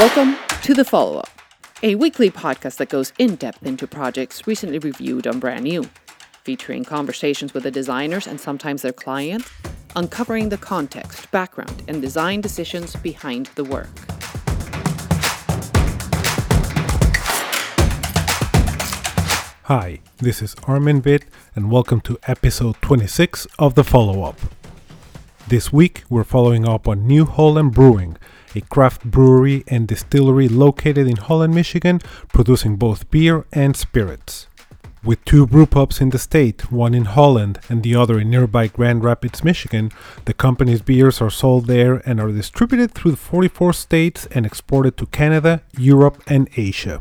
Welcome to The Follow Up, a weekly podcast that goes in depth into projects recently reviewed on Brand New, featuring conversations with the designers and sometimes their clients, uncovering the context, background, and design decisions behind the work. Hi, this is Armin Vit, and welcome to episode 26 of The Follow Up. This week, we're following up on New Holland Brewing, a craft brewery and distillery located in Holland, Michigan, producing both beer and spirits. With two brewpubs in the state, one in Holland and the other in nearby Grand Rapids, Michigan, the company's beers are sold there and are distributed through 44 states and exported to Canada, Europe, and Asia.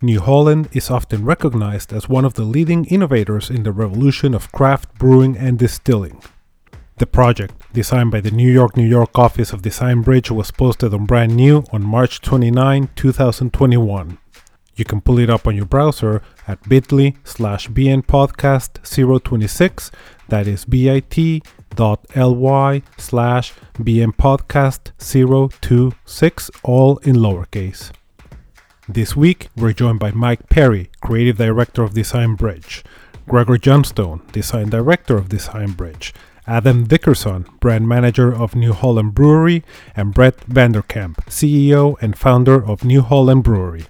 New Holland is often recognized as one of the leading innovators in the revolution of craft brewing and distilling. The project, designed by the New York, New York office of Design Bridge, was posted on Brand New on March 29, 2021. You can pull it up on your browser at bit.ly slash bnpodcast026, that is bit.ly slash bnpodcast026, all in lowercase. This week, we're joined by Mike Perry, Creative Director of Design Bridge, Gregor Johnstone, Design Director of Design Bridge, Adam Dickerson, Brand Manager of New Holland Brewery, and Brett Vanderkamp, CEO and founder of New Holland Brewery.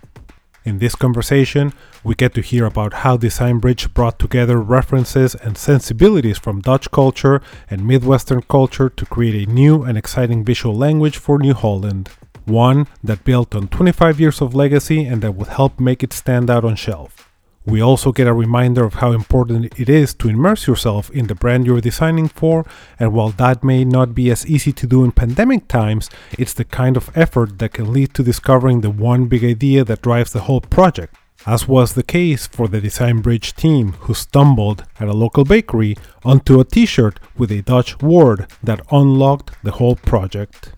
In this conversation, we get to hear about how Design Bridge brought together references and sensibilities from Dutch culture and Midwestern culture to create a new and exciting visual language for New Holland one that built on 25 years of legacy and that would help make it stand out on shelf. We also get a reminder of how important it is to immerse yourself in the brand you're designing for, and while that may not be as easy to do in pandemic times, it's the kind of effort that can lead to discovering the one big idea that drives the whole project. As was the case for the Design Bridge team, who stumbled at a local bakery onto a t shirt with a Dutch word that unlocked the whole project.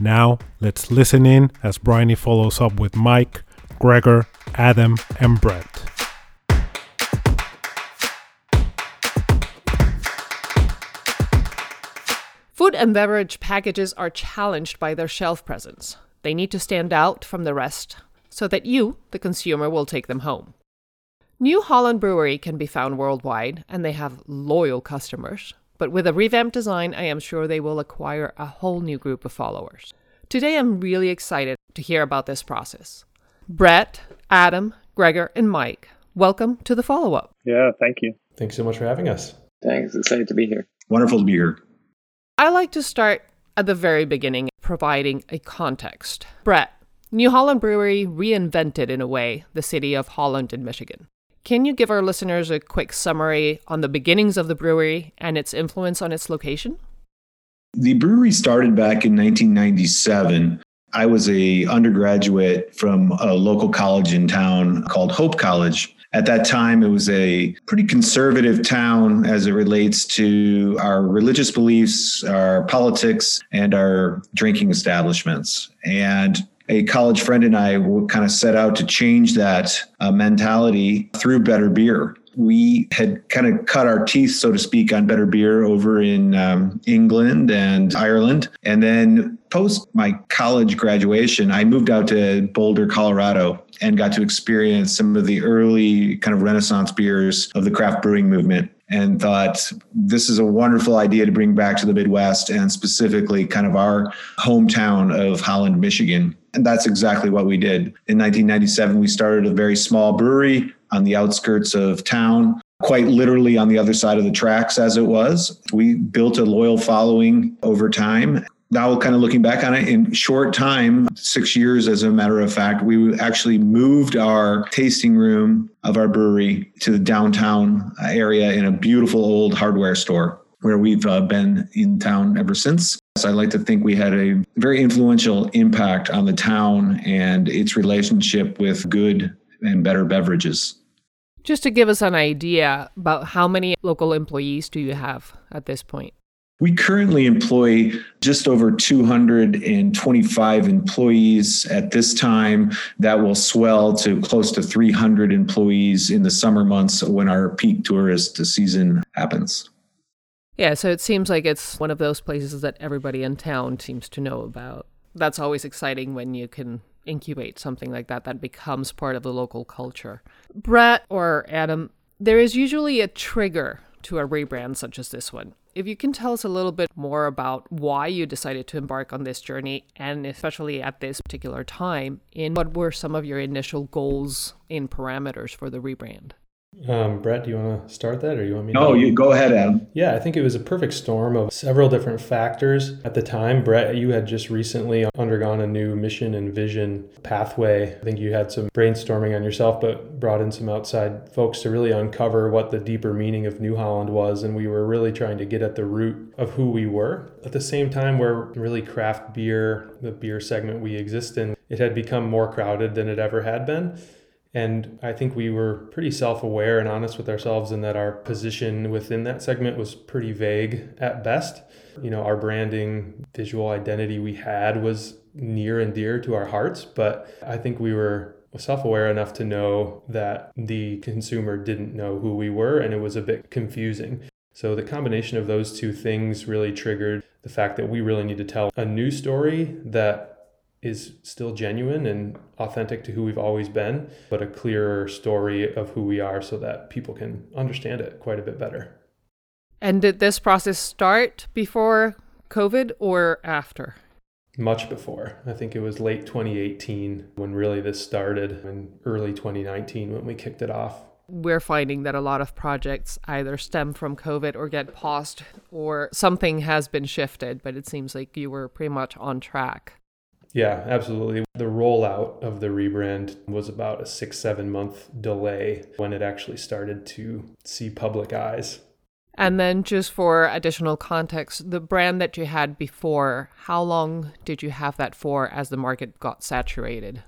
Now, let's listen in as Bryony follows up with Mike, Gregor, Adam, and Brett. Food and beverage packages are challenged by their shelf presence. They need to stand out from the rest so that you, the consumer, will take them home. New Holland Brewery can be found worldwide, and they have loyal customers, but with a revamped design, I am sure they will acquire a whole new group of followers. Today, I'm really excited to hear about this process. Brett, Adam, Gregor, and Mike, welcome to the follow up. Yeah, thank you. Thanks so much for having us. Thanks. Excited to be here. Wonderful to be here. I like to start at the very beginning, providing a context. Brett, New Holland Brewery reinvented, in a way, the city of Holland in Michigan. Can you give our listeners a quick summary on the beginnings of the brewery and its influence on its location? The brewery started back in 1997. I was a undergraduate from a local college in town called Hope College. At that time, it was a pretty conservative town as it relates to our religious beliefs, our politics, and our drinking establishments. And a college friend and I kind of set out to change that uh, mentality through better beer. We had kind of cut our teeth, so to speak, on better beer over in um, England and Ireland. And then post my college graduation, I moved out to Boulder, Colorado, and got to experience some of the early kind of renaissance beers of the craft brewing movement and thought this is a wonderful idea to bring back to the Midwest and specifically kind of our hometown of Holland, Michigan. And that's exactly what we did. In 1997, we started a very small brewery on the outskirts of town, quite literally on the other side of the tracks as it was. We built a loyal following over time. Now, kind of looking back on it, in short time, six years as a matter of fact, we actually moved our tasting room of our brewery to the downtown area in a beautiful old hardware store where we've uh, been in town ever since. So I like to think we had a very influential impact on the town and its relationship with good and better beverages. Just to give us an idea about how many local employees do you have at this point? We currently employ just over 225 employees at this time. That will swell to close to 300 employees in the summer months when our peak tourist season happens. Yeah, so it seems like it's one of those places that everybody in town seems to know about. That's always exciting when you can incubate something like that that becomes part of the local culture. Brett or Adam, there is usually a trigger to a rebrand such as this one. If you can tell us a little bit more about why you decided to embark on this journey, and especially at this particular time, and what were some of your initial goals and parameters for the rebrand? Um, Brett, do you want to start that, or you want me? No, to? you go ahead, Adam. Yeah, I think it was a perfect storm of several different factors at the time. Brett, you had just recently undergone a new mission and vision pathway. I think you had some brainstorming on yourself, but brought in some outside folks to really uncover what the deeper meaning of New Holland was, and we were really trying to get at the root of who we were. At the same time, where really craft beer, the beer segment we exist in, it had become more crowded than it ever had been. And I think we were pretty self aware and honest with ourselves in that our position within that segment was pretty vague at best. You know, our branding, visual identity we had was near and dear to our hearts, but I think we were self aware enough to know that the consumer didn't know who we were and it was a bit confusing. So the combination of those two things really triggered the fact that we really need to tell a new story that is still genuine and authentic to who we've always been, but a clearer story of who we are so that people can understand it quite a bit better. And did this process start before COVID or after? Much before. I think it was late 2018 when really this started, and early 2019 when we kicked it off. We're finding that a lot of projects either stem from COVID or get paused, or something has been shifted, but it seems like you were pretty much on track. Yeah, absolutely. The rollout of the rebrand was about a six, seven month delay when it actually started to see public eyes. And then, just for additional context, the brand that you had before, how long did you have that for as the market got saturated?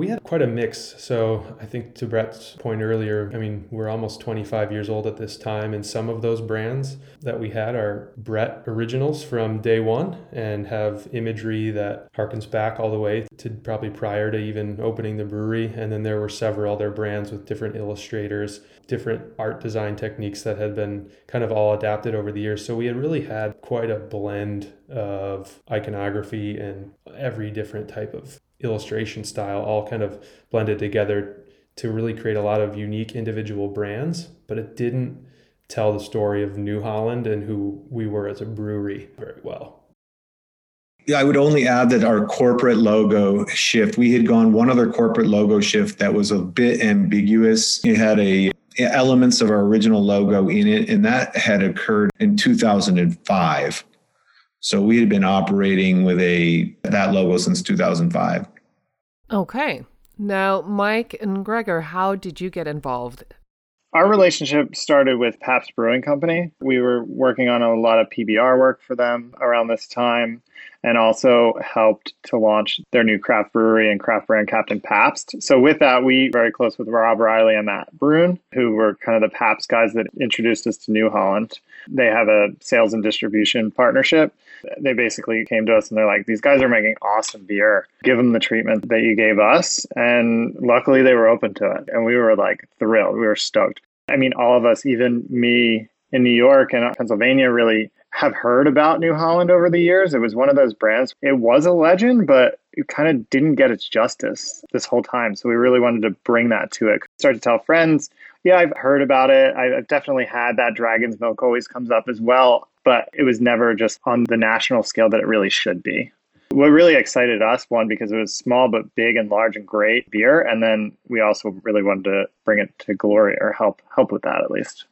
We had quite a mix. So I think to Brett's point earlier, I mean, we're almost 25 years old at this time, and some of those brands that we had are Brett originals from day one and have imagery that harkens back all the way to probably prior to even opening the brewery. And then there were several other brands with different illustrators, different art design techniques that had been kind of all adapted over the years. So we had really had quite a blend of iconography and every different type of illustration style all kind of blended together to really create a lot of unique individual brands, but it didn't tell the story of New Holland and who we were as a brewery very well. Yeah, I would only add that our corporate logo shift, we had gone one other corporate logo shift that was a bit ambiguous. It had a elements of our original logo in it, and that had occurred in 2005. So we had been operating with a that logo since 2005. Okay. Now, Mike and Gregor, how did you get involved? Our relationship started with Pabst Brewing Company. We were working on a lot of PBR work for them around this time and also helped to launch their new craft brewery and craft brand Captain Pabst. So with that, we very close with Rob Riley and Matt Brune, who were kind of the Pabst guys that introduced us to New Holland. They have a sales and distribution partnership. They basically came to us and they're like, these guys are making awesome beer. Give them the treatment that you gave us. And luckily they were open to it. And we were like thrilled. We were stoked. I mean, all of us, even me in New York and Pennsylvania, really have heard about New Holland over the years. It was one of those brands. It was a legend, but it kind of didn't get its justice this whole time. So we really wanted to bring that to it. Start to tell friends, yeah, I've heard about it. I've definitely had that dragon's milk always comes up as well, but it was never just on the national scale that it really should be. What really excited us, one, because it was small but big and large and great beer. And then we also really wanted to bring it to glory or help help with that at least.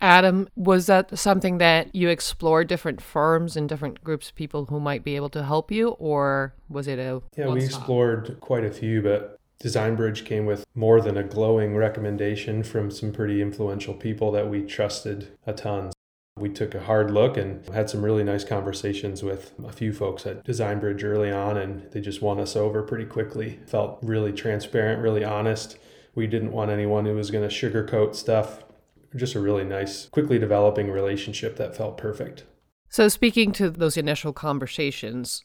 Adam, was that something that you explored different firms and different groups of people who might be able to help you, or was it a yeah? We explored quite a few, but Design Bridge came with more than a glowing recommendation from some pretty influential people that we trusted a ton. We took a hard look and had some really nice conversations with a few folks at Design Bridge early on, and they just won us over pretty quickly. Felt really transparent, really honest. We didn't want anyone who was going to sugarcoat stuff just a really nice, quickly developing relationship that felt perfect. So, speaking to those initial conversations,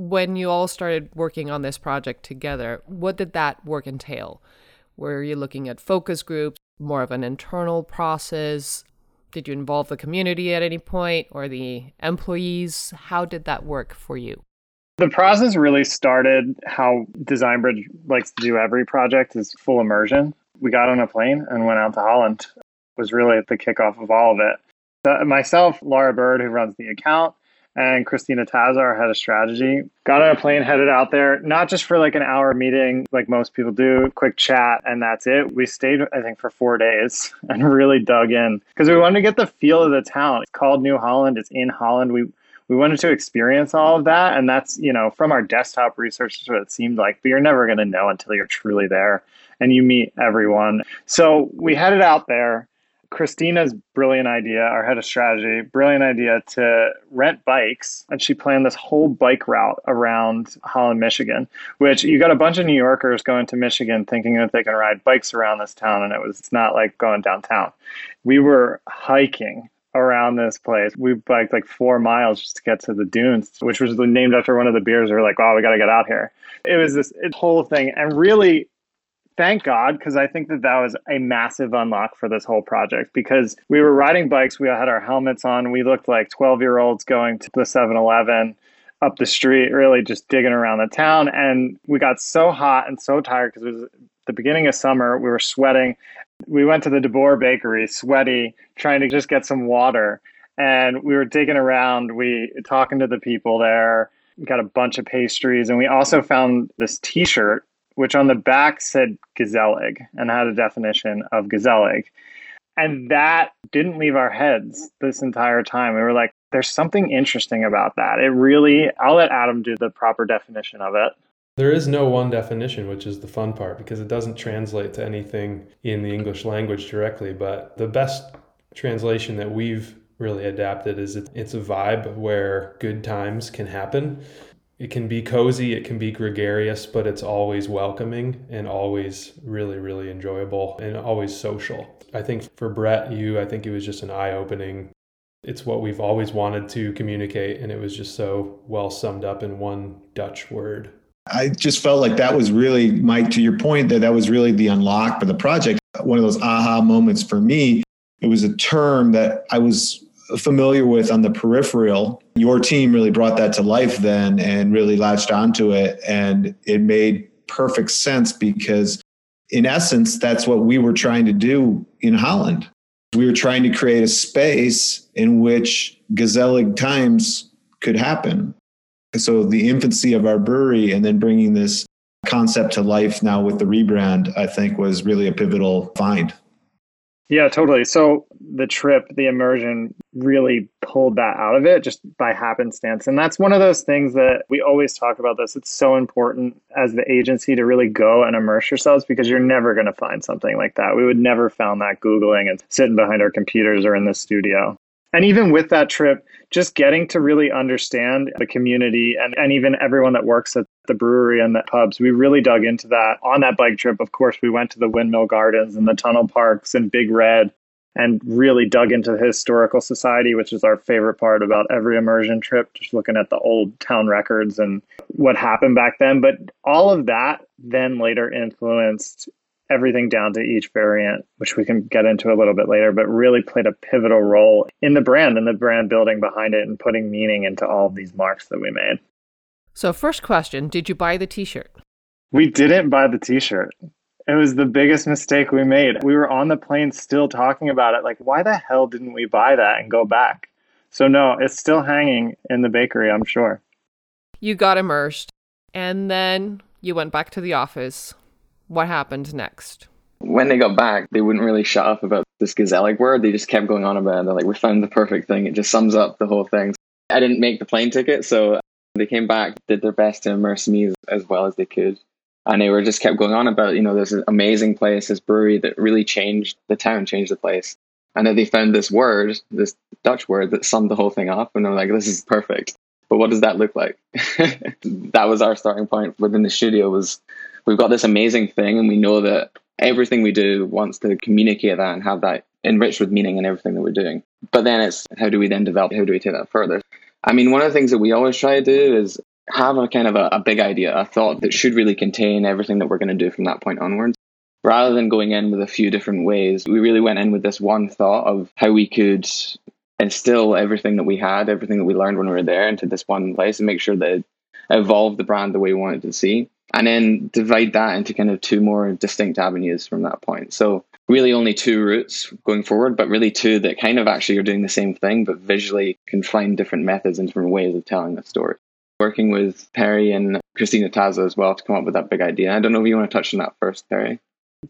when you all started working on this project together, what did that work entail? Were you looking at focus groups, more of an internal process? Did you involve the community at any point or the employees? How did that work for you? The process really started how Design Bridge likes to do every project is full immersion. We got on a plane and went out to Holland. It was really at the kickoff of all of it. Uh, myself, Laura Bird, who runs the account, and Christina Tazar, had a strategy, got on a plane, headed out there, not just for like an hour meeting like most people do, quick chat, and that's it. We stayed, I think, for four days and really dug in because we wanted to get the feel of the town. It's called New Holland, it's in Holland. We we wanted to experience all of that. And that's, you know, from our desktop research, what it seemed like, but you're never going to know until you're truly there and you meet everyone. So we headed out there Christina's brilliant idea, our head of strategy, brilliant idea to rent bikes. And she planned this whole bike route around Holland, Michigan, which you got a bunch of New Yorkers going to Michigan thinking that they can ride bikes around this town. And it was not like going downtown. We were hiking around this place. We biked like four miles just to get to the dunes, which was named after one of the beers. We were like, wow, we got to get out here. It was this whole thing. And really, thank God, because I think that that was a massive unlock for this whole project because we were riding bikes, we had our helmets on, we looked like 12 year olds going to the 7 Eleven up the street, really just digging around the town. And we got so hot and so tired because it was the beginning of summer, we were sweating. We went to the DeBoer Bakery, sweaty, trying to just get some water. And we were digging around, we talking to the people there, got a bunch of pastries, and we also found this T-shirt which on the back said gezellig and had a definition of gezellig. And that didn't leave our heads this entire time. We were like, there's something interesting about that. It really, I'll let Adam do the proper definition of it. There is no one definition, which is the fun part because it doesn't translate to anything in the English language directly. But the best translation that we've really adapted is it's a vibe where good times can happen it can be cozy, it can be gregarious, but it's always welcoming and always really, really enjoyable and always social. I think for Brett, you, I think it was just an eye opening. It's what we've always wanted to communicate, and it was just so well summed up in one Dutch word. I just felt like that was really, Mike, to your point, that that was really the unlock for the project. One of those aha moments for me. It was a term that I was familiar with on the peripheral. Your team really brought that to life then and really latched onto it. And it made perfect sense because, in essence, that's what we were trying to do in Holland. We were trying to create a space in which gezellig times could happen. So, the infancy of our brewery and then bringing this concept to life now with the rebrand, I think was really a pivotal find. Yeah, totally. So the trip, the immersion really pulled that out of it just by happenstance. And that's one of those things that we always talk about this. It's so important as the agency to really go and immerse yourselves because you're never going to find something like that. We would never found that Googling and sitting behind our computers or in the studio. And even with that trip, just getting to really understand the community and, and even everyone that works at the brewery and the pubs, we really dug into that on that bike trip. Of course, we went to the Windmill Gardens and the Tunnel Parks and Big Red and really dug into the historical society, which is our favorite part about every immersion trip, just looking at the old town records and what happened back then. But all of that then later influenced everything down to each variant, which we can get into a little bit later, but really played a pivotal role in the brand and the brand building behind it and putting meaning into all of these marks that we made. So, first question Did you buy the t shirt? We didn't buy the t shirt. It was the biggest mistake we made. We were on the plane still talking about it. Like, why the hell didn't we buy that and go back? So, no, it's still hanging in the bakery, I'm sure. You got immersed and then you went back to the office what happened next? When they got back, they wouldn't really shut up about this gezellig word. They just kept going on about it. They're like, we found the perfect thing. It just sums up the whole thing. I didn't make the plane ticket, so they came back, did their best to immerse me as well as they could. And they were just kept going on about, you know, this amazing place, this brewery that really changed the town, changed the place. And then they found this word, this Dutch word that summed the whole thing up. And they're like, this is perfect. But what does that look like? that was our starting point within the studio was we've got this amazing thing and we know that everything we do wants to communicate that and have that enriched with meaning in everything that we're doing. But then it's how do we then develop, how do we take that further? I mean, one of the things that we always try to do is have a kind of a, a big idea, a thought that should really contain everything that we're going to do from that point onwards. Rather than going in with a few different ways, we really went in with this one thought of how we could instill everything that we had, everything that we learned when we were there into this one place and make sure that evolve the brand the way we wanted to see, and then divide that into kind of two more distinct avenues from that point. So really only two routes going forward, but really two that kind of actually are doing the same thing, but visually can find different methods and different ways of telling the story. Working with Perry and Christina Taza as well to come up with that big idea. I don't know if you want to touch on that first, Perry.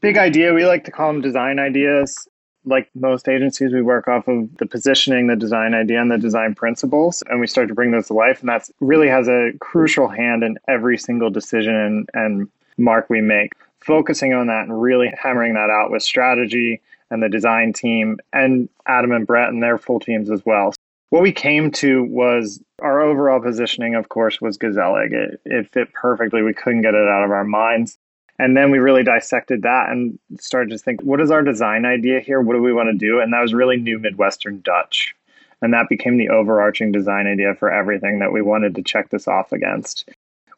Big idea. We like to call them design ideas like most agencies, we work off of the positioning, the design idea, and the design principles, and we start to bring those to life. And that's really has a crucial hand in every single decision and, mark we make. Focusing on that and really hammering that out with strategy and the design team and Adam and Brett and their full teams as well. What we came to was our overall positioning, of course, was Gezellig. It, it fit perfectly. We couldn't get it out of our minds. And then we really dissected that and started to think, what is our design idea here? What do we want to do? And that was really new Midwestern Dutch. And that became the overarching design idea for everything that we wanted to check this off against.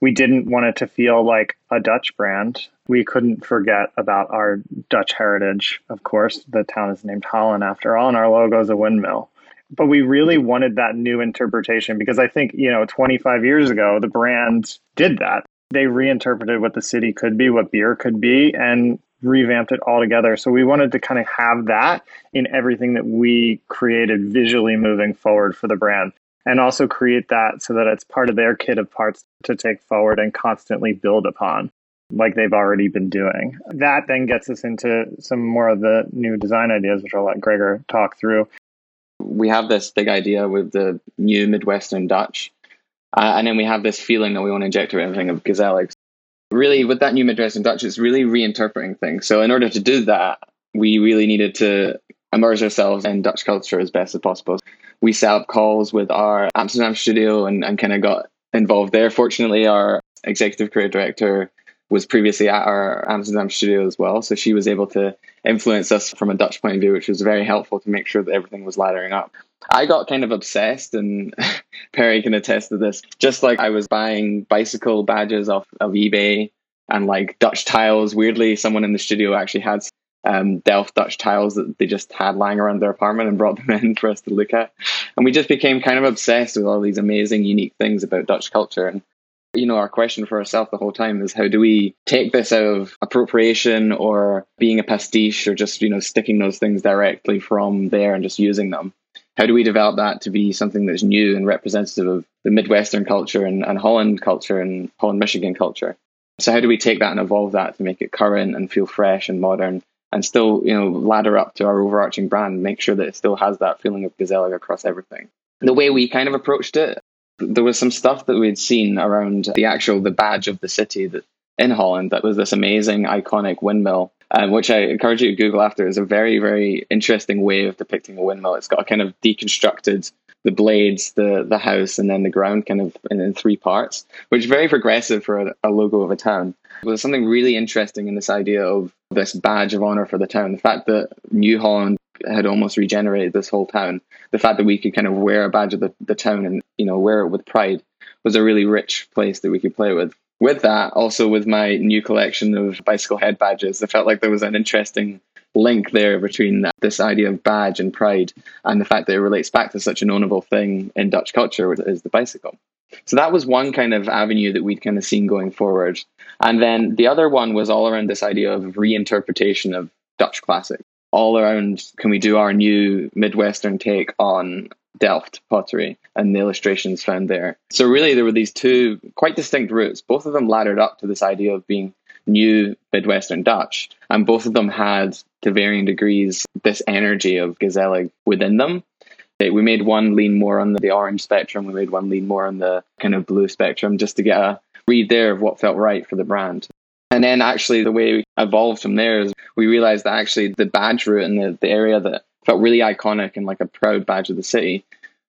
We didn't want it to feel like a Dutch brand. We couldn't forget about our Dutch heritage. Of course, the town is named Holland after all, and our logo is a windmill but we really wanted that new interpretation because I think, you know, 25 years ago, the brand did that they reinterpreted what the city could be, what beer could be, and revamped it all together. So we wanted to kind of have that in everything that we created visually moving forward for the brand. And also create that so that it's part of their kit of parts to take forward and constantly build upon, like they've already been doing. That then gets us into some more of the new design ideas, which I'll let Gregor talk through. We have this big idea with the new Midwestern Dutch uh, and then we have this feeling that we want to inject everything of Gezellig. Really, with that new Midwestern Dutch, it's really reinterpreting things. So, in order to do that, we really needed to immerse ourselves in Dutch culture as best as possible. We set up calls with our Amsterdam studio and, and kind of got involved there. Fortunately, our executive creative director was previously at our Amsterdam studio as well. So she was able to influence us from a Dutch point of view, which was very helpful to make sure that everything was laddering up. I got kind of obsessed, and Perry can attest to this. Just like I was buying bicycle badges off of eBay and like Dutch tiles. Weirdly, someone in the studio actually had um, Delft Dutch tiles that they just had lying around their apartment and brought them in for us to look at. And we just became kind of obsessed with all these amazing, unique things about Dutch culture. And you know, our question for ourselves the whole time is how do we take this out of appropriation or being a pastiche or just, you know, sticking those things directly from there and just using them? How do we develop that to be something that's new and representative of the Midwestern culture and, and Holland culture and Holland, Michigan culture? So how do we take that and evolve that to make it current and feel fresh and modern and still, you know, ladder up to our overarching brand, make sure that it still has that feeling of gezellig across everything. The way we kind of approached it, there was some stuff that we'd seen around the actual the badge of the city that in Holland that was this amazing iconic windmill um, which I encourage you to Google after, is a very, very interesting way of depicting a windmill. It's got a kind of deconstructed the blades, the the house, and then the ground, kind of in, in three parts, which is very progressive for a, a logo of a town. There's something really interesting in this idea of this badge of honor for the town. The fact that New Holland had almost regenerated this whole town, the fact that we could kind of wear a badge of the, the town and you know wear it with pride was a really rich place that we could play with with that, also with my new collection of bicycle head badges, I felt like there was an interesting link there between this idea of badge and pride and the fact that it relates back to such an ownable thing in Dutch culture, which is the bicycle. So that was one kind of avenue that we'd kind of seen going forward. And then the other one was all around this idea of reinterpretation of Dutch classic. All around, can we do our new Midwestern take on Delft pottery and the illustrations found there. So really there were these two quite distinct routes. Both of them laddered up to this idea of being new Midwestern Dutch. And both of them had to varying degrees this energy of Gezellig within them. We made one lean more on the orange spectrum, we made one lean more on the kind of blue spectrum just to get a read there of what felt right for the brand. And then actually the way we evolved from there is we realized that actually the badge route and the, the area that felt really iconic and like a proud badge of the city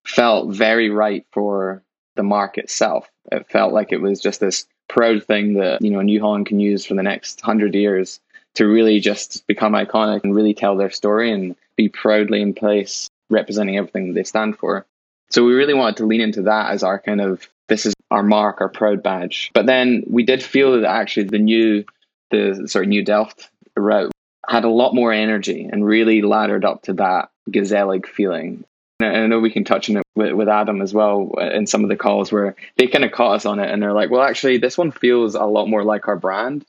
felt very right for the mark itself. It felt like it was just this proud thing that, you know, New Holland can use for the next hundred years to really just become iconic and really tell their story and be proudly in place representing everything that they stand for. So we really wanted to lean into that as our kind of this is our mark, our proud badge. But then we did feel that actually the new the sort of new Delft route had a lot more energy and really laddered up to that Gezellig feeling. And I know we can touch on it with, with Adam as well in some of the calls where they kind of caught us on it and they're like, well, actually, this one feels a lot more like our brand.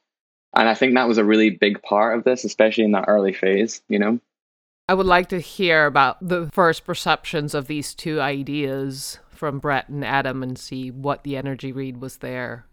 And I think that was a really big part of this, especially in that early phase, you know? I would like to hear about the first perceptions of these two ideas from Brett and Adam and see what the energy read was there.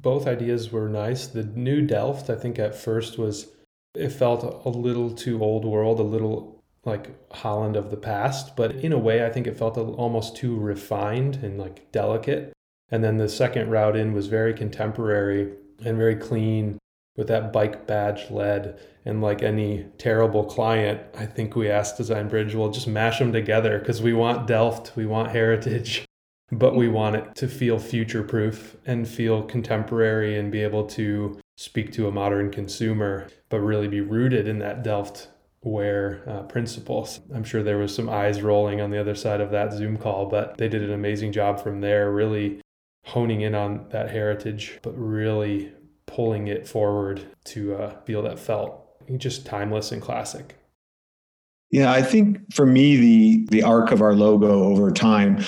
Both ideas were nice. The new Delft, I think at first was, it felt a little too old world, a little like Holland of the past, but in a way, I think it felt almost too refined and like delicate. And then the second route in was very contemporary and very clean with that bike badge led. And like any terrible client, I think we asked Design Bridge, well, just mash them together because we want Delft, we want heritage, but we want it to feel future proof and feel contemporary and be able to speak to a modern consumer, but really be rooted in that Delft wear uh, principles. I'm sure there was some eyes rolling on the other side of that Zoom call, but they did an amazing job from there, really honing in on that heritage, but really pulling it forward to uh, feel that felt just timeless and classic. Yeah, I think for me, the the arc of our logo over time,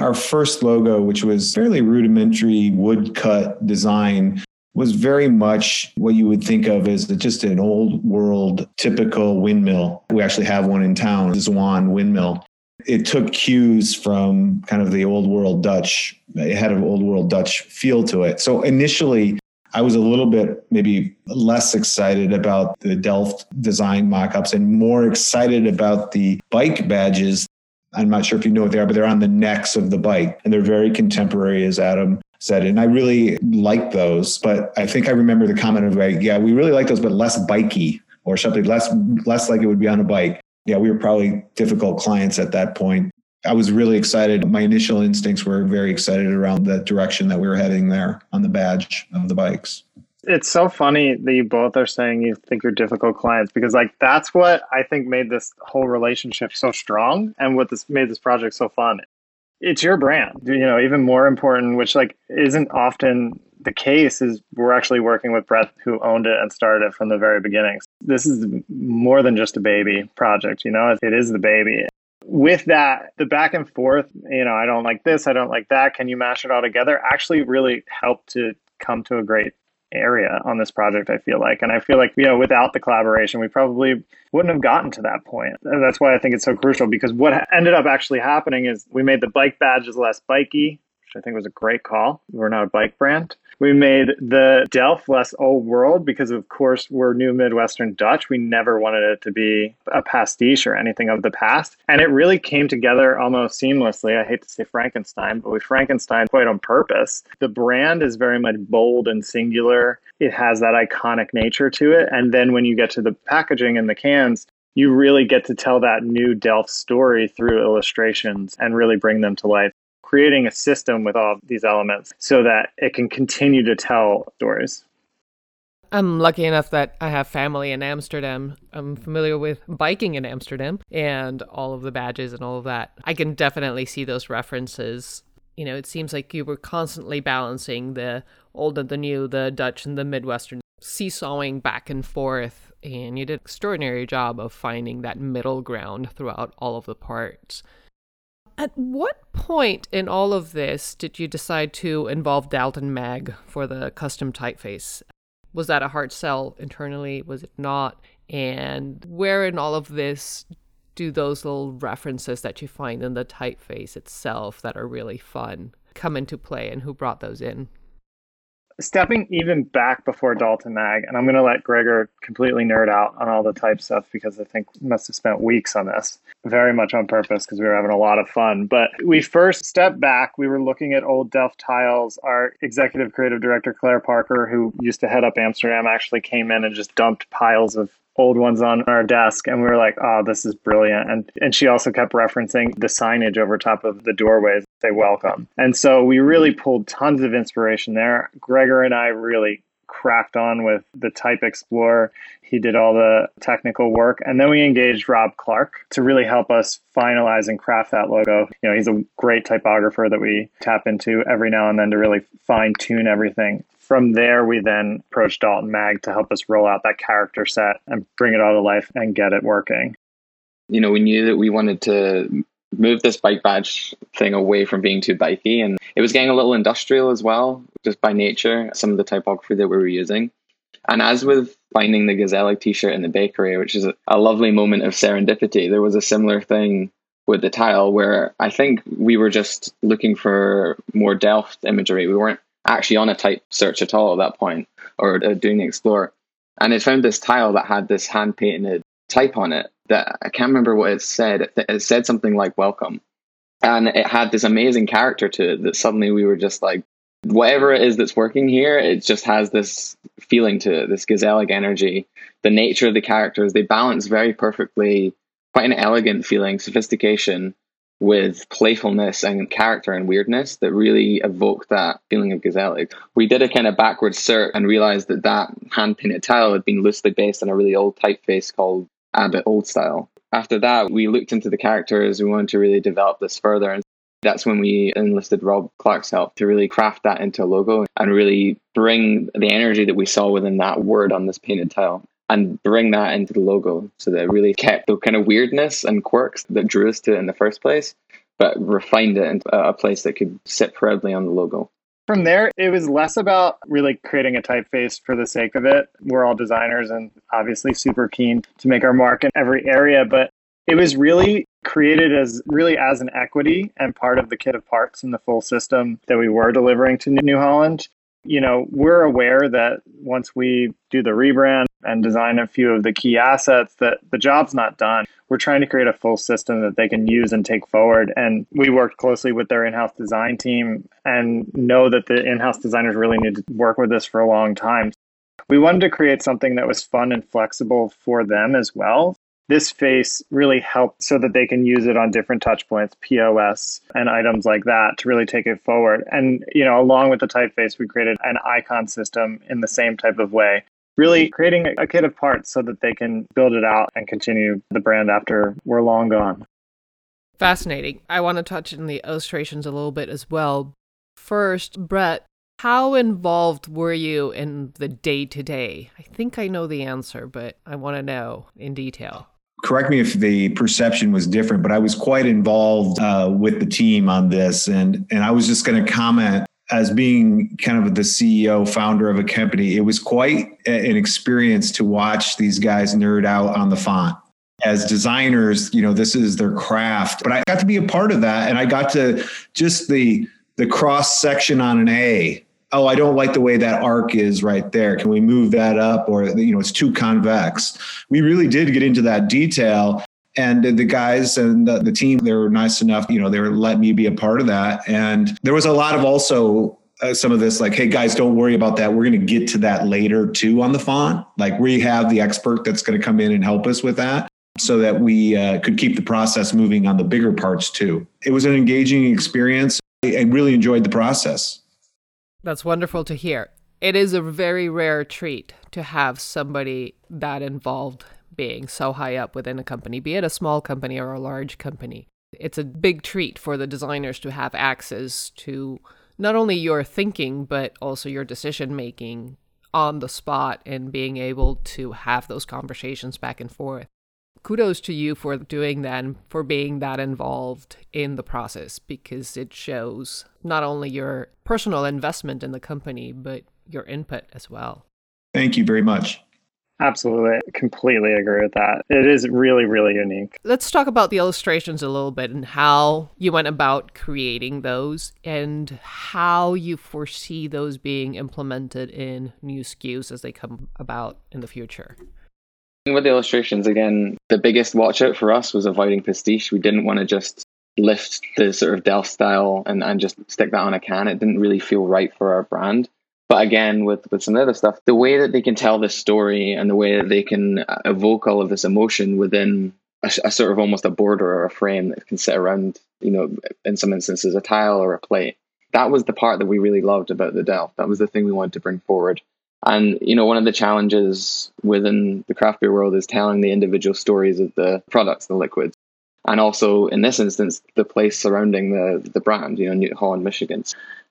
our first logo, which was fairly rudimentary woodcut design, was very much what you would think of as just an old world typical windmill. We actually have one in town, the Zwaan windmill. It took cues from kind of the old world Dutch. It had an old world Dutch feel to it. So initially, I was a little bit maybe less excited about the Delft design mockups and more excited about the bike badges. I'm not sure if you know what they are, but they're on the necks of the bike and they're very contemporary, as Adam said. And I really like those. But I think I remember the comment of like, yeah, we really like those, but less bikey or something less less like it would be on a bike. Yeah, we were probably difficult clients at that point. I was really excited. My initial instincts were very excited around the direction that we were heading there on the badge of the bikes. It's so funny that you both are saying you think you're difficult clients because like that's what I think made this whole relationship so strong and what this made this project so fun. It's your brand, you know, even more important, which like isn't often the case is we're actually working with Brett who owned it and started it from the very beginning. This is more than just a baby project, you know, it is the baby with that, the back and forth, you know, I don't like this, I don't like that. Can you mash it all together? Actually, really helped to come to a great area on this project, I feel like. And I feel like, you know, without the collaboration, we probably wouldn't have gotten to that point. And that's why I think it's so crucial because what ended up actually happening is we made the bike badges less bikey, which I think was a great call. We're not a bike brand. We made the Delft less old world because, of course, we're new Midwestern Dutch. We never wanted it to be a pastiche or anything of the past. And it really came together almost seamlessly. I hate to say Frankenstein, but we Frankenstein quite on purpose. The brand is very much bold and singular. It has that iconic nature to it. And then when you get to the packaging and the cans, you really get to tell that new Delft story through illustrations and really bring them to life creating a system with all these elements so that it can continue to tell stories. I'm lucky enough that I have family in Amsterdam. I'm familiar with biking in Amsterdam and all of the badges and all of that. I can definitely see those references. You know, it seems like you were constantly balancing the old and the new, the Dutch and the Midwestern, seesawing back and forth. And you did an extraordinary job of finding that middle ground throughout all of the parts. At what point in all of this did you decide to involve Dalton Maag for the custom typeface? Was that a hard sell internally? Was it not? And where in all of this do those little references that you find in the typeface itself that are really fun come into play and who brought those in? Stepping even back before Dalton Maag, and I'm going to let Gregor completely nerd out on all the type stuff because I think must have spent weeks on this, very much on purpose because we were having a lot of fun. But we first stepped back. We were looking at old Delft tiles. Our executive creative director Claire Parker, who used to head up Amsterdam, actually came in and just dumped piles of old ones on our desk and we were like oh this is brilliant and and she also kept referencing the signage over top of the doorways say welcome. And so we really pulled tons of inspiration there. Gregor and i really cracked on with the type explorer. He did all the technical work. And then we engaged rob clark to really help us finalize and craft that logo. You know he's a great typographer that we tap into every now and then to really fine tune everything. From there, we then approached Dalton Maag to help us roll out that character set and bring it all to life and get it working. You know, we knew that we wanted to moved this bike badge thing away from being too bikey and it was getting a little industrial as well, just by nature, some of the typography that we were using. And as with finding the gezellig t-shirt in the bakery, which is a lovely moment of serendipity, there was a similar thing with the tile where I think we were just looking for more Delft imagery. We weren't actually on a type search at all at that point or doing the Explorer. And I found this tile that had this hand painted type on it that I can't remember what it said. It, said something like welcome. And it had this amazing character to it that suddenly we were just like, whatever it is that's working here, it just has this feeling to it, this Gezellig energy. The nature of the characters, they balance very perfectly, quite an elegant feeling, sophistication with playfulness and character and weirdness that really evoked that feeling of Gezellig. We did a kind of backwards search and realized that that hand painted tile had been loosely based on a really old typeface called Abbott Old Style. After that, we looked into the characters. We wanted to really develop this further. And that's when we enlisted Rob Clark's help to really craft that into a logo and really bring the energy that we saw within that word on this painted tile and bring that into the logo so that really kept the kind of weirdness and quirks that drew us to it in the first place, but refined it into a place that could sit proudly on the logo. From there, it was less about really creating a typeface for the sake of it. We're all designers and obviously super keen to make our mark in every area, but it was really created as really as an equity and part of the kit of parts in the full system that we were delivering to New Holland you know, we're aware that once we do the rebrand and design a few of the key assets that the job's not done. We're trying to create a full system that they can use and take forward. And we worked closely with their in-house design team and know that the in-house designers really need to work with this for a long time. We wanted to create something that was fun and flexible for them as well this face really helped so that they can use it on different touch points, POS and items like that to really take it forward. And, you know, along with the typeface, we created an icon system in the same type of way, really creating a kit of parts so that they can build it out and continue the brand after we're long gone. Fascinating. I want to touch on the illustrations a little bit as well. First, Brett, how involved were you in the day to day? I think I know the answer, but I want to know in detail correct me if the perception was different, but I was quite involved uh, with the team on this, and and I was just going to comment as being kind of the CEO founder of a company. It was quite an experience to watch these guys nerd out on the font. As designers, you know, this is their craft, but I got to be a part of that, and I got to just the the cross section on an A oh, I don't like the way that arc is right there. Can we move that up? Or, you know, it's too convex. We really did get into that detail. And the guys and the, the team, they were nice enough, you know, they were letting me be a part of that. And there was a lot of also uh, some of this like hey guys don't worry about that we're going to get to that later too on the font like we have the expert that's going to come in and help us with that so that we uh, could keep the process moving on the bigger parts too it was an engaging experience i really enjoyed the process that's wonderful to hear. It is a very rare treat to have somebody that involved being so high up within a company, be it a small company or a large company. It's a big treat for the designers to have access to not only your thinking, but also your decision making on the spot and being able to have those conversations back and forth kudos to you for doing that and for being that involved in the process because it shows not only your personal investment in the company, but your input as well. Thank you very much. Absolutely. Completely agree with that. It is really, really unique. Let's talk about the illustrations a little bit and how you went about creating those and how you foresee those being implemented in new SKUs as they come about in the future. With the illustrations, again, the biggest watch out for us was avoiding pastiche. We didn't want to just lift the sort of Delft style and, and just stick that on a can. It didn't really feel right for our brand. But again, with, with some of the other stuff, the way that they can tell this story and the way that they can uh, evoke all of this emotion within a, a sort of almost a border or a frame that can sit around, you know, in some instances, a tile or a plate. That was the part that we really loved about the Delft. That was the thing we wanted to bring forward. And you know, one of the challenges within the craft beer world is telling the individual stories of the products, the liquids, and also in this instance, the place surrounding the the brand. You know, New Holland, Michigan.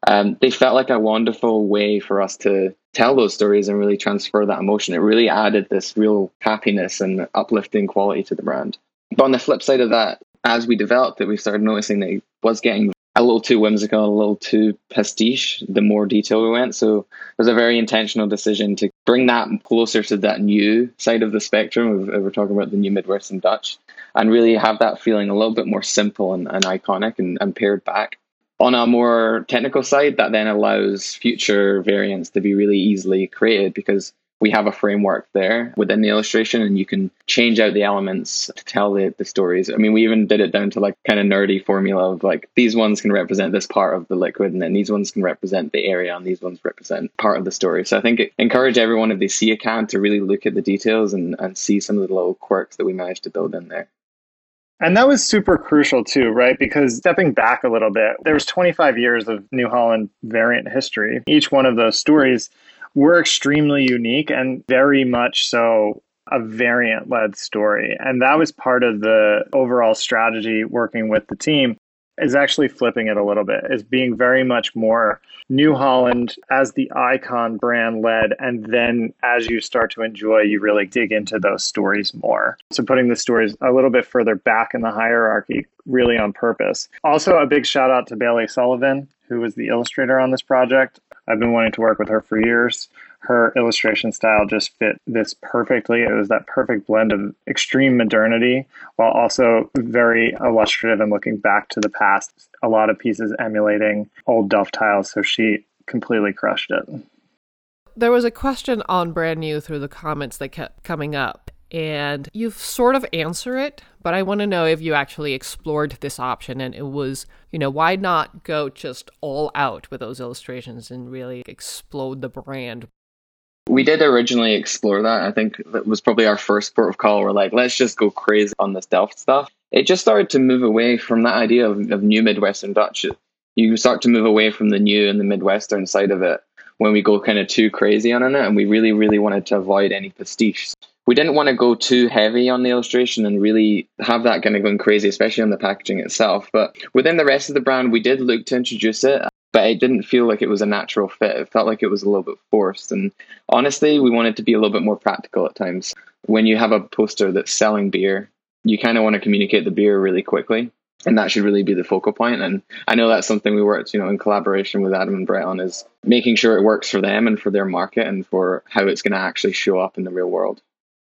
Um, they felt like a wonderful way for us to tell those stories and really transfer that emotion. It really added this real happiness and uplifting quality to the brand. But on the flip side of that, as we developed it, we started noticing that it was getting a little too whimsical, a little too pastiche the more detail we went. So it was a very intentional decision to bring that closer to that new side of the spectrum. We're talking about the new Midwestern Dutch and really have that feeling a little bit more simple and, and iconic and, and pared back. On a more technical side, that then allows future variants to be really easily created because we have a framework there within the illustration and you can change out the elements to tell the, the stories. I mean, we even did it down to like kind of nerdy formula of like these ones can represent this part of the liquid and then these ones can represent the area and these ones represent part of the story. So I think it encourage everyone if they see a can to really look at the details and, and see some of the little quirks that we managed to build in there. And that was super crucial too, right? Because stepping back a little bit, there was 25 years of New Holland variant history. Each one of those stories were extremely unique and very much so a variant led story. And that was part of the overall strategy working with the team is actually flipping it a little bit, is being very much more New Holland as the icon brand led. And then as you start to enjoy, you really dig into those stories more. So putting the stories a little bit further back in the hierarchy, really on purpose. Also, a big shout out to Bailey Sullivan, who was the illustrator on this project. I've been wanting to work with her for years. Her illustration style just fit this perfectly. It was that perfect blend of extreme modernity while also very illustrative and looking back to the past. A lot of pieces emulating old Delft tiles, so she completely crushed it. There was a question on brand new through the comments that kept coming up, and you've sort of answered it, but I want to know if you actually explored this option and it was, you know, why not go just all out with those illustrations and really explode the brand? We did originally explore that. I think that was probably our first port of call. We're like, let's just go crazy on this Delft stuff. It just started to move away from that idea of, of new Midwestern Dutch. You start to move away from the new and the Midwestern side of it when we go kind of too crazy on it. And we really, really wanted to avoid any pastiche we didn't want to go too heavy on the illustration and really have that kind of going crazy, especially on the packaging itself. But within the rest of the brand, we did look to introduce it, but it didn't feel like it was a natural fit. It felt like it was a little bit forced. And honestly, we wanted to be a little bit more practical at times. When you have a poster that's selling beer, you kind of want to communicate the beer really quickly. And that should really be the focal point. And I know that's something we worked, you know, in collaboration with Adam and Brett on is making sure it works for them and for their market and for how it's going to actually show up in the real world.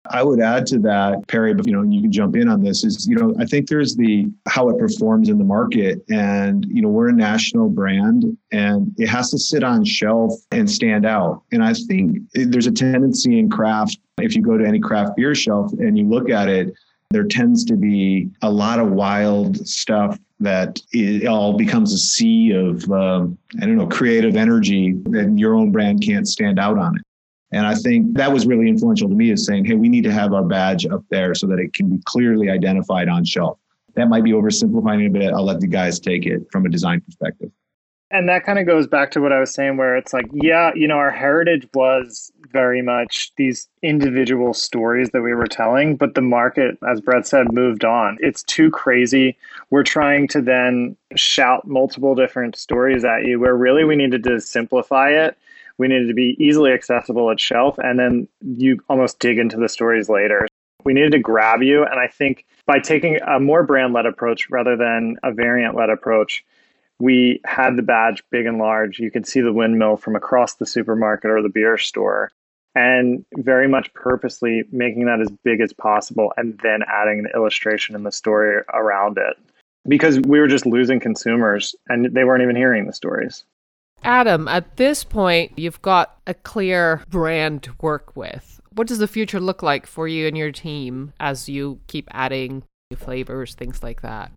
I would add to that, Perry, but you know, you can jump in on this is, you know, I think there's the how it performs in the market. And, you know, we're a national brand and it has to sit on shelf and stand out. And I think there's a tendency in craft, if you go to any craft beer shelf and you look at it, there tends to be a lot of wild stuff that it all becomes a sea of, um, I don't know, creative energy and your own brand can't stand out on it. And I think that was really influential to me is saying, hey, we need to have our badge up there so that it can be clearly identified on shelf. That might be oversimplifying it a bit. I'll let the guys take it from a design perspective. And that kind of goes back to what I was saying, where it's like, yeah, you know, our heritage was very much these individual stories that we were telling, but the market, as Brett said, moved on. It's too crazy. We're trying to then shout multiple different stories at you, where really we needed to simplify it we needed to be easily accessible at shelf and then you almost dig into the stories later. We needed to grab you and i think by taking a more brand led approach rather than a variant led approach we had the badge big and large. You could see the windmill from across the supermarket or the beer store and very much purposely making that as big as possible and then adding the illustration and the story around it. Because we were just losing consumers and they weren't even hearing the stories Adam, at this point, you've got a clear brand to work with. What does the future look like for you and your team as you keep adding new flavors, things like that?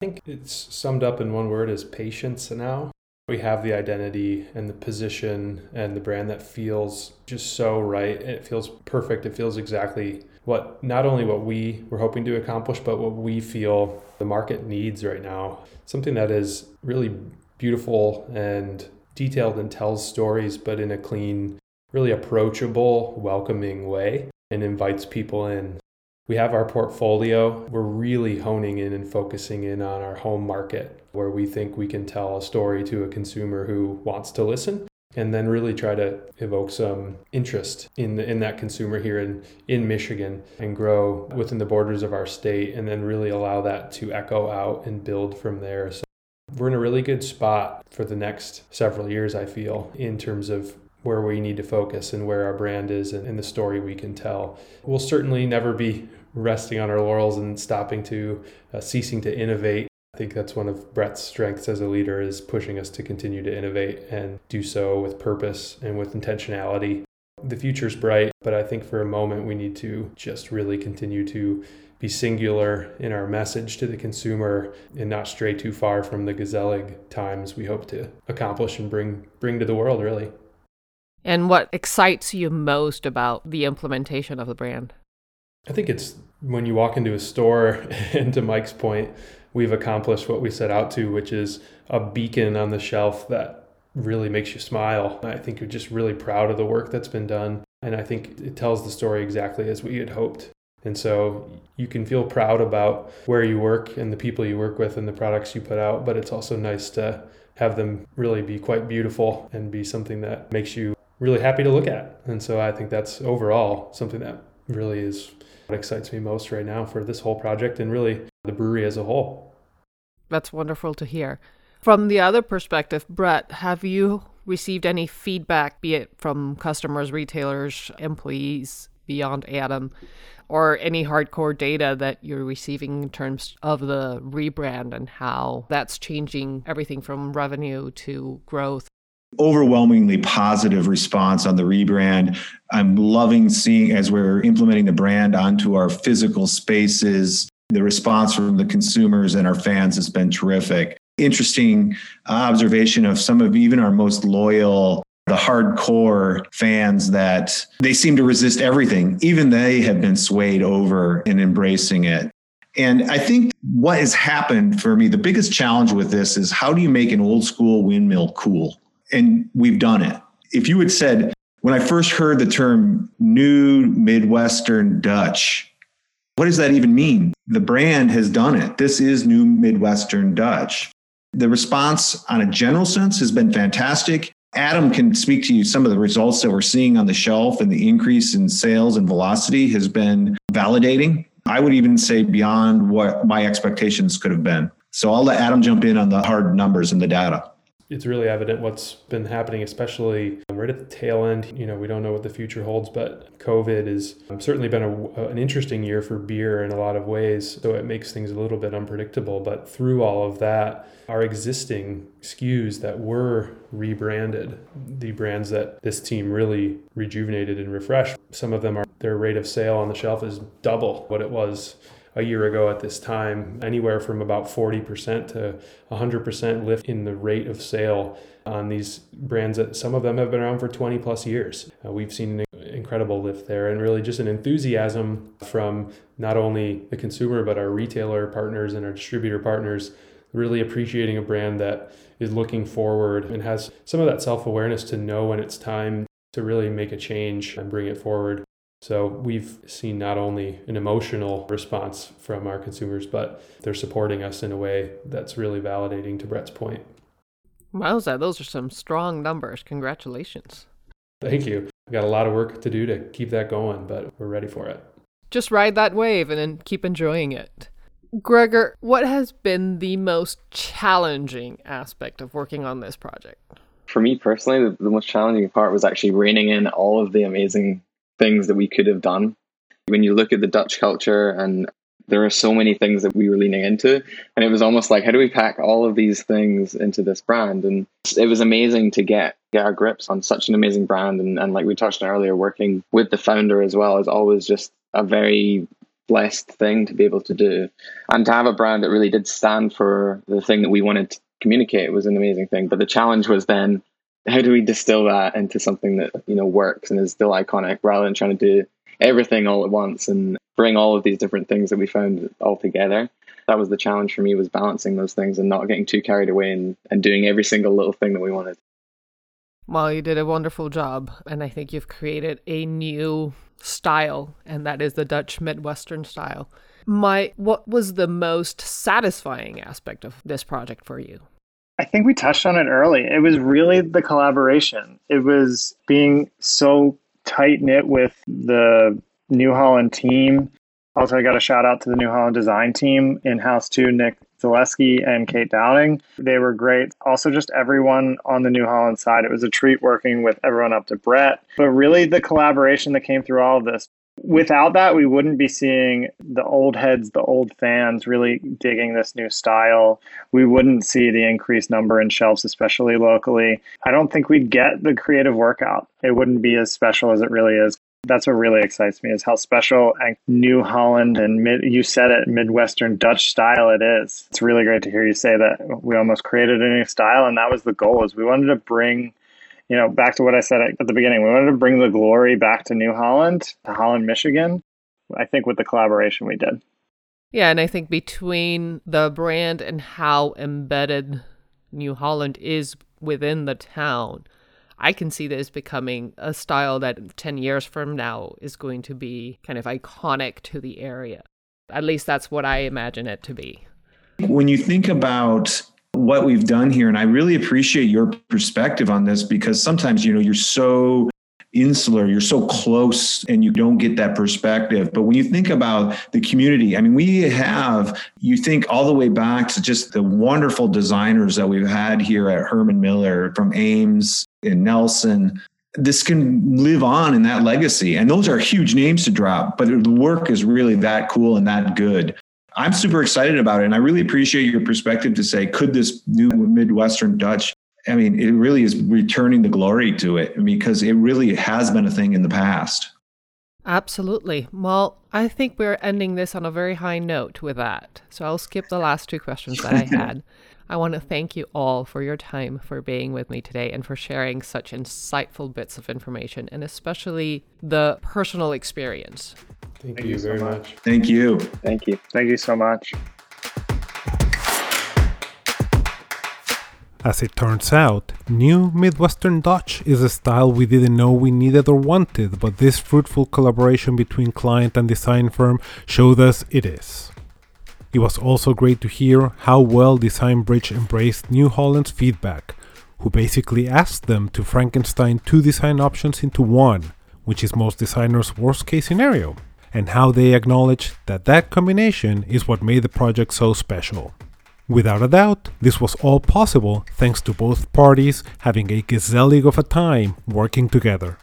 I think it's summed up in one word as patience now. We have the identity and the position and the brand that feels just so right. It feels perfect. It feels exactly what not only what we were hoping to accomplish, but what we feel the market needs right now. Something that is really beautiful and detailed and tells stories, but in a clean, really approachable, welcoming way and invites people in. We have our portfolio. We're really honing in and focusing in on our home market where we think we can tell a story to a consumer who wants to listen. and then really try to evoke some interest in the, in that consumer here in, in Michigan and grow within the borders of our state and then really allow that to echo out and build from there. So we're in a really good spot for the next several years, I feel, in terms of where we need to focus and where our brand is and, and the story we can tell. We'll certainly never be resting on our laurels and stopping to uh, ceasing to innovate I think that's one of Brett's strengths as a leader is pushing us to continue to innovate and do so with purpose and with intentionality. The future's bright, but I think for a moment we need to just really continue to be singular in our message to the consumer and not stray too far from the Gezellig times we hope to accomplish and bring bring to the world really. And what excites you most about the implementation of the brand? I think it's when you walk into a store and to Mike's point, we've accomplished what we set out to, which is a beacon on the shelf that really makes you smile. I think you're just really proud of the work that's been done. And I think it tells the story exactly as we had hoped. And so you can feel proud about where you work and the people you work with and the products you put out, but it's also nice to have them really be quite beautiful and be something that makes you really happy to look at. And so I think that's overall something that really is what excites me most right now for this whole project and really the brewery as a whole. That's wonderful to hear. From the other perspective, Brett, have you received any feedback, be it from customers, retailers, employees beyond Adam, or any hardcore data that you're receiving in terms of the rebrand and how that's changing everything from revenue to growth? overwhelmingly positive response on the rebrand. I'm loving seeing as we're implementing the brand onto our physical spaces. The response from the consumers and our fans has been terrific. Interesting observation of some of even our most loyal hardcore fans that they seem to resist everything. Even they have been swayed over in embracing it. And I think what has happened for me, the biggest challenge with this is how do you make an old school windmill cool? and we've done it. If you had said, when I first heard the term new Midwestern Dutch, what does that even mean? The brand has done it. This is new Midwestern Dutch. The response on a general sense has been fantastic. Adam can speak to you. Some of the results that we're seeing on the shelf and the increase in sales and velocity has been validating. I would even say beyond what my expectations could have been. So I'll let Adam jump in on the hard numbers and the data it's really evident what's been happening, especially um, right at the tail end. You know, we don't know what the future holds, but COVID has um, certainly been a, uh, an interesting year for beer in a lot of ways. So it makes things a little bit unpredictable. But through all of that, our existing SKUs that were rebranded, the brands that this team really rejuvenated and refreshed, some of them are their rate of sale on the shelf is double what it was a year ago at this time, anywhere from about 40% to 100% lift in the rate of sale on these brands that some of them have been around for 20 plus years. Uh, we've seen an incredible lift there and really just an enthusiasm from not only the consumer, but our retailer partners and our distributor partners really appreciating a brand that is looking forward and has some of that self awareness to know when it's time to really make a change and bring it forward. So we've seen not only an emotional response from our consumers, but they're supporting us in a way that's really validating to Brett's point. Wowza, those are some strong numbers. Congratulations. Thank you. We've got a lot of work to do to keep that going, but we're ready for it. Just ride that wave and then keep enjoying it. Gregor, what has been the most challenging aspect of working on this project? For me personally, the, the most challenging part was actually reining in all of the amazing things that we could have done. When you look at the Dutch culture and there are so many things that we were leaning into and it was almost like how do we pack all of these things into this brand? And it was amazing to get get our grips on such an amazing brand. And, and like we touched on earlier working with the founder as well is always just a very blessed thing to be able to do. And to have a brand that really did stand for the thing that we wanted to communicate was an amazing thing. But the challenge was then how do we distill that into something that you know works and is still iconic rather than trying to do everything all at once and bring all of these different things that we found all together? That was the challenge for me was balancing those things and not getting too carried away and, and doing every single little thing that we wanted. Well you did a wonderful job and i think you've created a new style and that is the dutch midwestern style. Mike what was the most satisfying aspect of this project for you I think we touched on it early. It was really the collaboration. It was being so tight knit with the New Holland team. Also, I got a shout out to the New Holland design team in house too, Nick Zaleski and Kate Downing. They were great. Also, just everyone on the New Holland side. It was a treat working with everyone up to Brett. But really, the collaboration that came through all of this. Without that, we wouldn't be seeing the old heads, the old fans really digging this new style. We wouldn't see the increased number in shelves, especially locally. I don't think we'd get the creative workout. It wouldn't be as special as it really is that's what really excites me is how special and New Holland and mid, you said it Midwestern Dutch style it is. It's really great to hear you say that we almost created a new style and that was the goal is we wanted to bring you know back to what I said at the beginning we wanted to bring the glory back to New Holland to Holland Michigan I think with the collaboration we did. Yeah, and I think between the brand and how embedded New Holland is within the town I can see this becoming a style that 10 years from now is going to be kind of iconic to the area. At least that's what I imagine it to be. When you think about what we've done here, and I really appreciate your perspective on this because sometimes, you know, you're so insular, you're so close and you don't get that perspective. But when you think about the community, I mean, we have, you think all the way back to just the wonderful designers that we've had here at Herman Miller from Eames and Nelson. This can live on in that legacy. And those are huge names to drop, but the work is really that cool and that good. I'm super excited about it. And I really appreciate your perspective to say, could this new Midwestern Dutch I mean, it really is returning the glory to it because it really has been a thing in the past. Absolutely. Well, I think we're ending this on a very high note with that. So I'll skip the last two questions that I had. I want to thank you all for your time, for being with me today, and for sharing such insightful bits of information, and especially the personal experience. Thank, thank you, you very much. much. Thank you. Thank you. Thank you so much. As it turns out, new Midwestern Dutch is a style we didn't know we needed or wanted, but this fruitful collaboration between client and design firm showed us it is. It was also great to hear how well Design Bridge embraced New Holland's feedback, who basically asked them to Frankenstein two design options into one, which is most designers' worst case scenario, and how they acknowledge that that combination is what made the project so special. Without a doubt, this was all possible thanks to both parties having a gezellig of a time working together.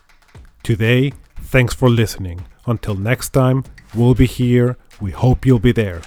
Today, thanks for listening. Until next time, we'll be here. We hope you'll be there.